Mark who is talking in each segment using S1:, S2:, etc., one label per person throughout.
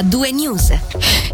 S1: a due news.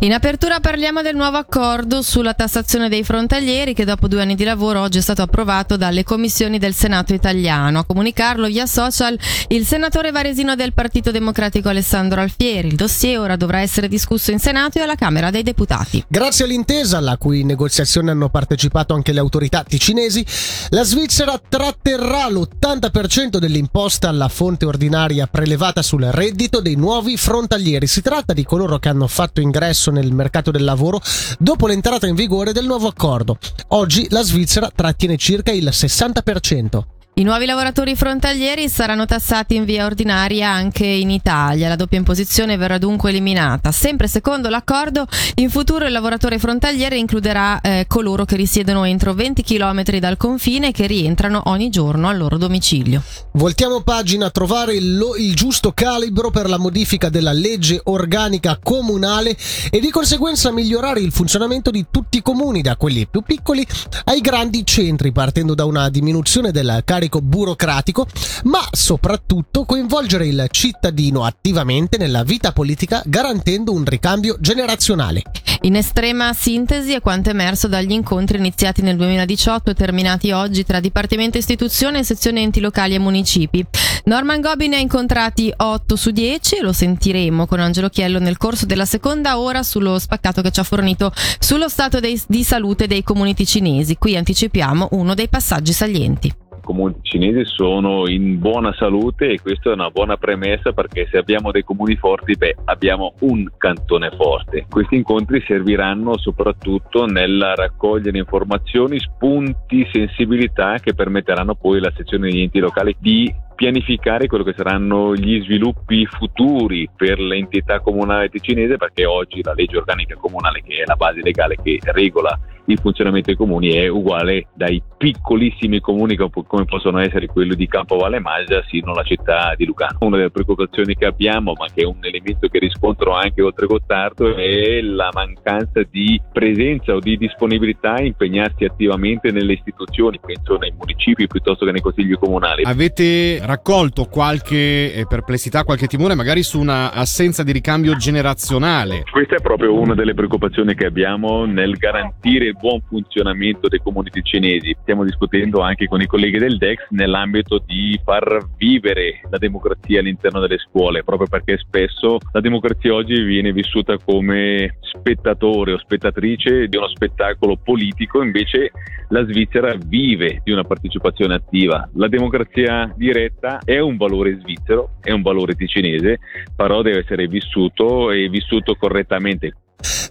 S2: In apertura parliamo del nuovo accordo sulla tassazione dei frontalieri che dopo due anni di lavoro oggi è stato approvato dalle commissioni del Senato italiano. A comunicarlo via social il senatore varesino del Partito Democratico Alessandro Alfieri. Il dossier ora dovrà essere discusso in Senato e alla Camera dei Deputati.
S3: Grazie all'intesa, alla cui negoziazione hanno partecipato anche le autorità ticinesi, la Svizzera tratterrà l'80% dell'imposta alla fonte ordinaria prelevata sul reddito dei nuovi frontalieri. Si tratta di coloro che hanno fatto ingresso nel mercato del lavoro dopo l'entrata in vigore del nuovo accordo. Oggi la Svizzera trattiene circa il 60%.
S2: I nuovi lavoratori frontalieri saranno tassati in via ordinaria anche in Italia. La doppia imposizione verrà dunque eliminata. Sempre secondo l'accordo, in futuro il lavoratore frontaliere includerà eh, coloro che risiedono entro 20 km dal confine e che rientrano ogni giorno al loro domicilio.
S3: Voltiamo pagina a trovare il, il giusto calibro per la modifica della legge organica comunale e di conseguenza migliorare il funzionamento di tutti i comuni, da quelli più piccoli ai grandi centri, partendo da una diminuzione del carico carico burocratico, ma soprattutto coinvolgere il cittadino attivamente nella vita politica garantendo un ricambio generazionale.
S2: In estrema sintesi è quanto emerso dagli incontri iniziati nel 2018 e terminati oggi tra Dipartimento Istituzione e sezione enti locali e municipi. Norman Gobi ne ha incontrati 8 su 10 e lo sentiremo con Angelo Chiello nel corso della seconda ora sullo spaccato che ci ha fornito sullo stato dei, di salute dei comuni cinesi. Qui anticipiamo uno dei passaggi salienti
S4: comuni cinesi sono in buona salute e questa è una buona premessa perché se abbiamo dei comuni forti, beh, abbiamo un cantone forte. Questi incontri serviranno soprattutto nel raccogliere informazioni, spunti, sensibilità che permetteranno poi alla sezione degli enti locali di pianificare quello che saranno gli sviluppi futuri per l'entità comunale ticinese perché oggi la legge organica comunale che è la base legale che regola il funzionamento dei comuni è uguale dai piccolissimi comuni come possono essere quelli di Campovalle Maggia sino alla città di Lucano. Una delle preoccupazioni che abbiamo, ma che è un elemento che riscontro anche oltre Gottardo, è la mancanza di presenza o di disponibilità a impegnarsi attivamente nelle istituzioni, penso nei municipi piuttosto che nei consigli comunali.
S5: Avete raccolto qualche eh, perplessità, qualche timore magari su una assenza di ricambio generazionale?
S4: Questa è proprio una delle preoccupazioni che abbiamo nel garantire il buon funzionamento dei comuni cinesi. Stiamo discutendo anche con i colleghi del DEX nell'ambito di far vivere la democrazia all'interno delle scuole, proprio perché spesso la democrazia oggi viene vissuta come spettatore o spettatrice di uno spettacolo politico, invece la Svizzera vive di una partecipazione attiva. La democrazia diretta è un valore svizzero, è un valore ticinese, però deve essere vissuto e vissuto correttamente.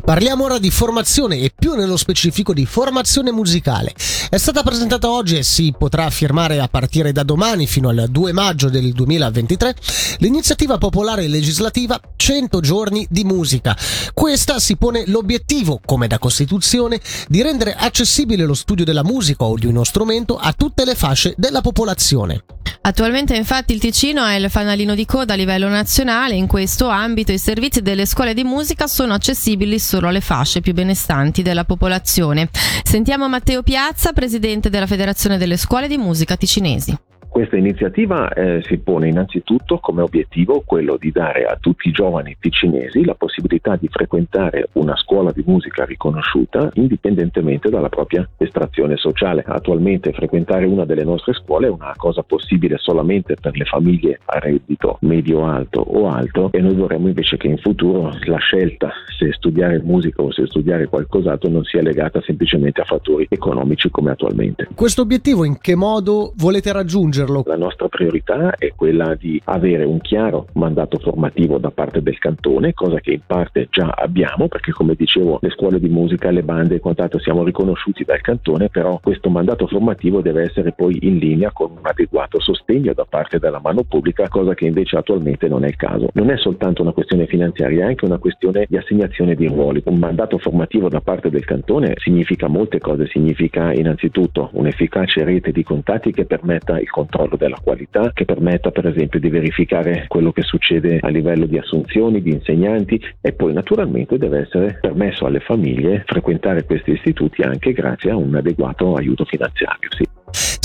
S3: Parliamo ora di formazione e più nello specifico di formazione musicale. È stata presentata oggi e si potrà firmare a partire da domani fino al 2 maggio del 2023 l'iniziativa popolare legislativa 100 giorni di musica. Questa si pone l'obiettivo, come da Costituzione, di rendere accessibile lo studio della musica o di uno strumento a tutte le fasce della popolazione.
S2: Attualmente infatti il Ticino è il fanalino di coda a livello nazionale, in questo ambito i servizi delle scuole di musica sono accessibili solo alle fasce più benestanti della popolazione. Sentiamo Matteo Piazza, presidente della Federazione delle Scuole di Musica Ticinesi.
S6: Questa iniziativa eh, si pone innanzitutto come obiettivo quello di dare a tutti i giovani ticinesi la possibilità di frequentare una scuola di musica riconosciuta indipendentemente dalla propria estrazione sociale. Attualmente frequentare una delle nostre scuole è una cosa possibile solamente per le famiglie a reddito medio-alto o alto e noi vorremmo invece che in futuro la scelta se studiare musica o se studiare qualcos'altro non sia legata semplicemente a fattori economici come attualmente.
S3: Questo obiettivo in che modo volete raggiungere?
S6: Raggiungerlo. La nostra priorità è quella di avere un chiaro mandato formativo da parte del cantone, cosa che in parte già abbiamo, perché come dicevo le scuole di musica, le bande e quant'altro siamo riconosciuti dal cantone, però questo mandato formativo deve essere poi in linea con un adeguato sostegno da parte della mano pubblica, cosa che invece attualmente non è il caso. Non è soltanto una questione finanziaria, è anche una questione di assegnazione di ruoli. Un mandato formativo da parte del cantone significa molte cose, significa innanzitutto un'efficace rete di contatti che permetta il controllo controllo della qualità che permetta per esempio di verificare quello che succede a livello di assunzioni, di insegnanti e poi naturalmente deve essere permesso alle famiglie frequentare questi istituti anche grazie a un adeguato aiuto finanziario. Sì.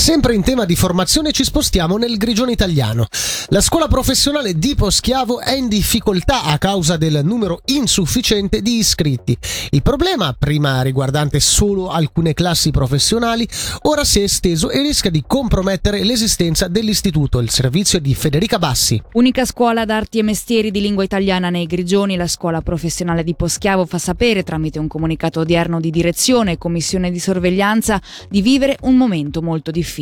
S3: Sempre in tema di formazione ci spostiamo nel grigione italiano. La scuola professionale di Poschiavo è in difficoltà a causa del numero insufficiente di iscritti. Il problema, prima riguardante solo alcune classi professionali, ora si è esteso e rischia di compromettere l'esistenza dell'istituto, il servizio di Federica Bassi.
S1: Unica scuola d'arti e mestieri di lingua italiana nei Grigioni, la scuola professionale di Poschiavo fa sapere tramite un comunicato odierno di direzione e commissione di sorveglianza di vivere un momento molto difficile.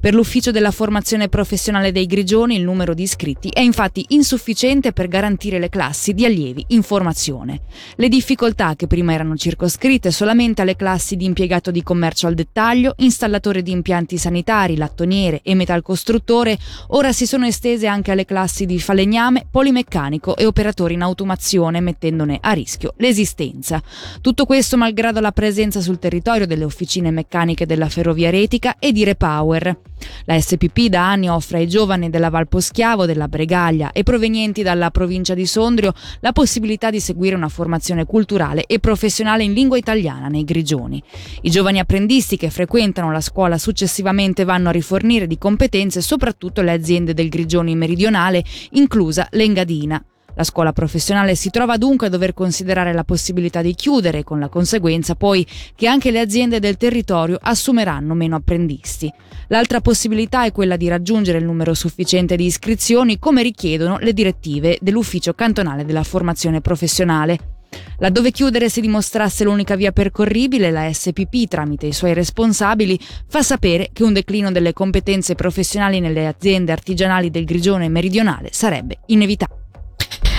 S1: Per l'ufficio della formazione professionale dei Grigioni il numero di iscritti è infatti insufficiente per garantire le classi di allievi in formazione. Le difficoltà che prima erano circoscritte solamente alle classi di impiegato di commercio al dettaglio, installatore di impianti sanitari, lattoniere e metalcostruttore, ora si sono estese anche alle classi di falegname, polimeccanico e operatore in automazione, mettendone a rischio l'esistenza. Tutto questo malgrado la presenza sul territorio delle officine meccaniche della ferrovia retica e di Repower. La SPP da anni offre ai giovani della Val Poschiavo, della Bregaglia e provenienti dalla provincia di Sondrio la possibilità di seguire una formazione culturale e professionale in lingua italiana nei Grigioni. I giovani apprendisti che frequentano la scuola successivamente vanno a rifornire di competenze soprattutto le aziende del Grigioni meridionale, inclusa l'Engadina. La scuola professionale si trova dunque a dover considerare la possibilità di chiudere, con la conseguenza poi che anche le aziende del territorio assumeranno meno apprendisti. L'altra possibilità è quella di raggiungere il numero sufficiente di iscrizioni come richiedono le direttive dell'Ufficio cantonale della formazione professionale. Laddove chiudere si dimostrasse l'unica via percorribile, la SPP, tramite i suoi responsabili, fa sapere che un declino delle competenze professionali nelle aziende artigianali del Grigione meridionale sarebbe inevitabile.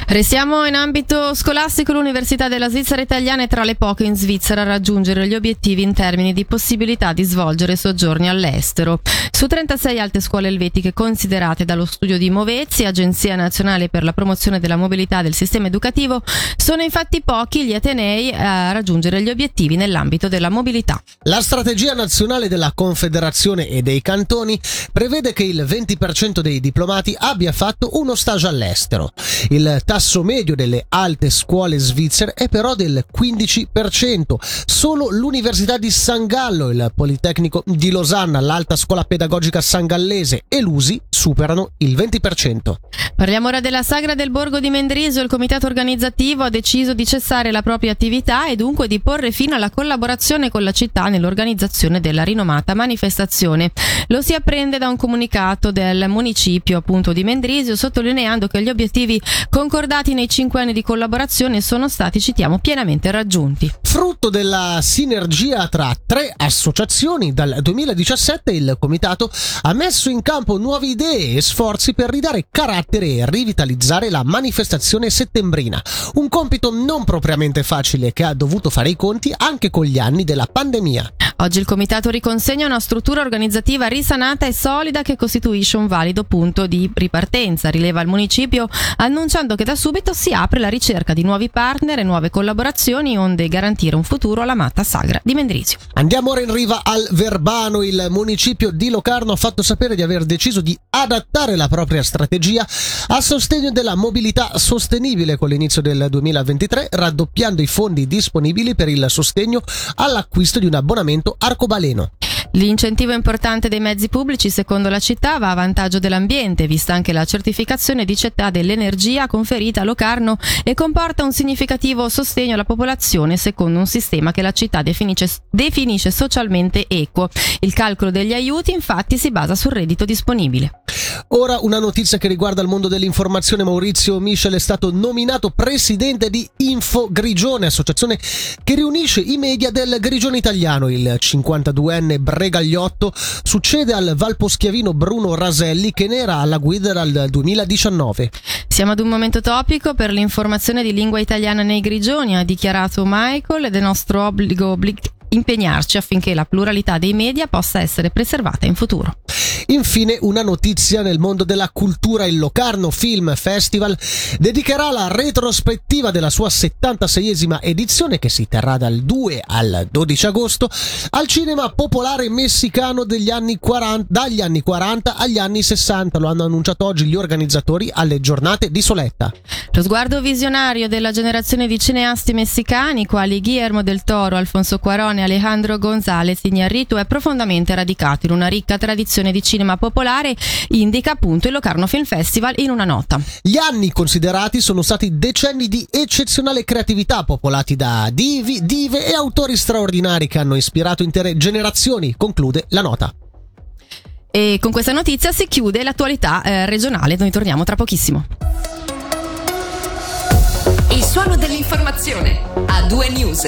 S2: Restiamo in ambito scolastico. L'Università della Svizzera italiana è tra le poche in Svizzera a raggiungere gli obiettivi in termini di possibilità di svolgere soggiorni all'estero. Su 36 alte scuole elvetiche considerate dallo studio di Movezzi, Agenzia Nazionale per la Promozione della Mobilità del Sistema Educativo, sono infatti pochi gli atenei a raggiungere gli obiettivi nell'ambito della mobilità.
S3: La strategia nazionale della Confederazione e dei cantoni prevede che il 20% dei diplomati abbia fatto uno stage all'estero. Il tasso medio delle alte scuole svizzere è però del 15%. Solo l'Università di San Gallo, il Politecnico di Losanna, l'Alta Scuola Pedagogica San Gallese e l'USI superano il 20%.
S2: Parliamo ora della sagra del Borgo di Mendrisio. Il comitato organizzativo ha deciso di cessare la propria attività e dunque di porre fine alla collaborazione con la città nell'organizzazione della rinomata manifestazione. Lo si apprende da un comunicato del municipio appunto di Mendrisio sottolineando che gli obiettivi concorrenti accordati nei cinque anni di collaborazione sono stati, citiamo, pienamente raggiunti.
S3: Frutto della sinergia tra tre associazioni, dal 2017 il Comitato ha messo in campo nuove idee e sforzi per ridare carattere e rivitalizzare la manifestazione settembrina. Un compito non propriamente facile che ha dovuto fare i conti anche con gli anni della pandemia.
S2: Oggi il Comitato riconsegna una struttura organizzativa risanata e solida che costituisce un valido punto di ripartenza, rileva il municipio, annunciando che da subito si apre la ricerca di nuovi partner e nuove collaborazioni onde garantire un futuro all'amata sagra di Mendrisio.
S3: Andiamo ora in riva al Verbano. Il municipio di Locarno ha fatto sapere di aver deciso di adattare la propria strategia a sostegno della mobilità sostenibile con l'inizio del 2023, raddoppiando i fondi disponibili per il sostegno all'acquisto di un abbonamento arcobaleno.
S2: L'incentivo importante dei mezzi pubblici, secondo la città, va a vantaggio dell'ambiente, vista anche la certificazione di città dell'energia conferita a Locarno e comporta un significativo sostegno alla popolazione secondo un sistema che la città definisce, definisce socialmente equo. Il calcolo degli aiuti infatti si basa sul reddito disponibile.
S3: Ora una notizia che riguarda il mondo dell'informazione. Maurizio Michel è stato nominato presidente di Info Grigione, associazione che riunisce i media del Grigione italiano. Il 52enne Bregagliotto succede al valposchiavino Bruno Raselli che ne era alla guida dal 2019.
S2: Siamo ad un momento topico per l'informazione di lingua italiana nei Grigioni, ha dichiarato Michael, ed è nostro obbligo impegnarci affinché la pluralità dei media possa essere preservata in futuro.
S3: Infine una notizia nel mondo della cultura, il Locarno Film Festival dedicherà la retrospettiva della sua 76esima edizione che si terrà dal 2 al 12 agosto al cinema popolare messicano anni 40, dagli anni 40 agli anni 60, lo hanno annunciato oggi gli organizzatori alle giornate di Soletta.
S2: Lo sguardo visionario della generazione di cineasti messicani quali Guillermo del Toro, Alfonso Cuarón e Alejandro González Iñárritu è profondamente radicato in una ricca tradizione di cinema popolare, indica appunto il Locarno Film Festival in una nota.
S3: Gli anni considerati sono stati decenni di eccezionale creatività popolati da divi, dive e autori straordinari che hanno ispirato intere generazioni, conclude la nota.
S2: E con questa notizia si chiude l'attualità eh, regionale, noi torniamo tra pochissimo.
S7: Il suono dell'informazione a due news.